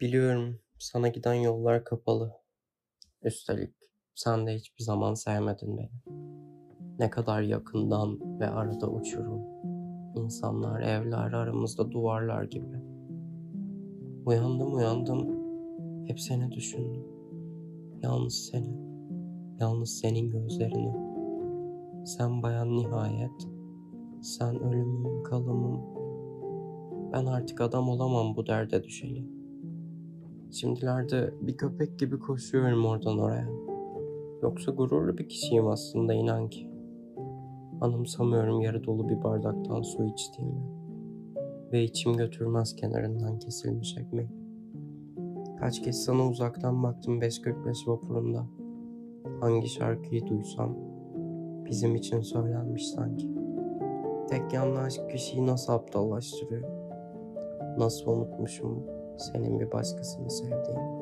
Biliyorum sana giden yollar kapalı. Üstelik sen de hiçbir zaman sevmedin beni. Ne kadar yakından ve arada uçurum. İnsanlar, evler aramızda duvarlar gibi. Uyandım uyandım. Hep seni düşündüm. Yalnız seni. Yalnız senin gözlerini. Sen bayan nihayet. Sen ölümüm, kalımım. Ben artık adam olamam bu derde düşeli. Şimdilerde bir köpek gibi koşuyorum oradan oraya. Yoksa gururlu bir kişiyim aslında inan ki. Anımsamıyorum yarı dolu bir bardaktan su içtiğimi. Ve içim götürmez kenarından kesilmiş ekmeği. Kaç kez sana uzaktan baktım 545 vapurunda. Hangi şarkıyı duysam bizim için söylenmiş sanki. Tek yanlı aşk kişiyi nasıl aptallaştırıyor? Nasıl unutmuşum senin bir başkasını sevdiğini.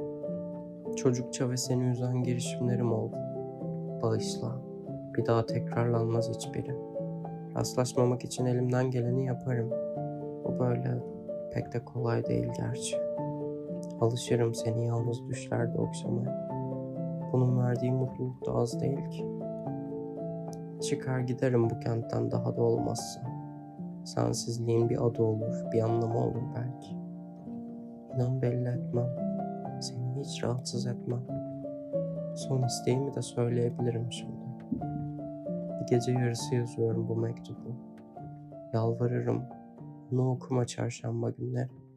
Çocukça ve seni üzen girişimlerim oldu. Bağışla. Bir daha tekrarlanmaz hiçbiri. Rastlaşmamak için elimden geleni yaparım. Bu böyle pek de kolay değil gerçi. Alışırım seni yalnız düşlerde okşamaya. Bunun verdiği mutluluk da az değil ki. Çıkar giderim bu kentten daha da olmazsa. Sensizliğin bir adı olur, bir anlamı olur belki. İnan belli etmem. Seni hiç rahatsız etmem. Son isteğimi de söyleyebilirim şimdi. Bir gece yarısı yazıyorum bu mektubu. Yalvarırım. Bunu okuma çarşamba günleri.